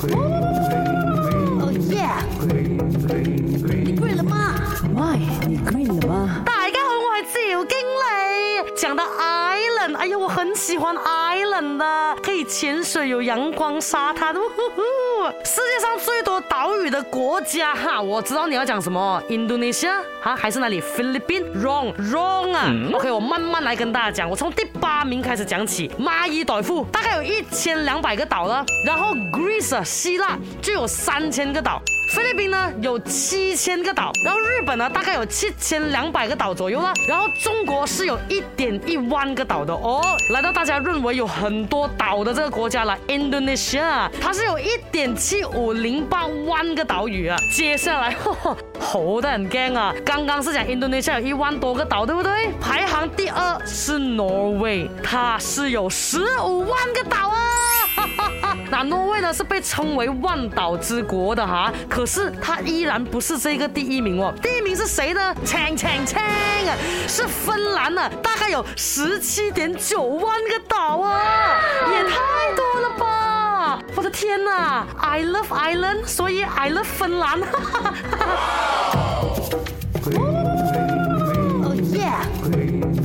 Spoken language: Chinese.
Green, 哦耶！你 green 了吗？My，你 green 了吗？呀，我很喜欢 Island 的，可以潜水，有阳光沙滩。世界上最多岛屿的国家哈，我知道你要讲什么，Indonesia 哈还是哪里？Philippines Wrong Wrong 啊！OK，我慢慢来跟大家讲，我从第八名开始讲起。马伊代夫大概有一千两百个岛了，然后 Greece 希腊就有三千个岛，菲律宾呢有七千个岛，然后日本呢大概有七千两百个岛左右啦，然后中国是有一点一万个岛的哦。来到大家认为有很多岛的这个国家了，Indonesia，它是有1.7508万个岛屿。啊。接下来，吼得很 gang 啊！刚刚是讲 Indonesia 有一万多个岛，对不对？排行第二是 Norway，它是有十五万个岛啊。那挪威呢是被称为万岛之国的哈，可是它依然不是这个第一名哦。第一名是谁呢？呛呛呛，是芬兰呢，大概有十七点九万个岛啊，也太多了吧！我的天呐 i love island，所以 I love 芬兰，哈哈哈哈哈哈！哦耶！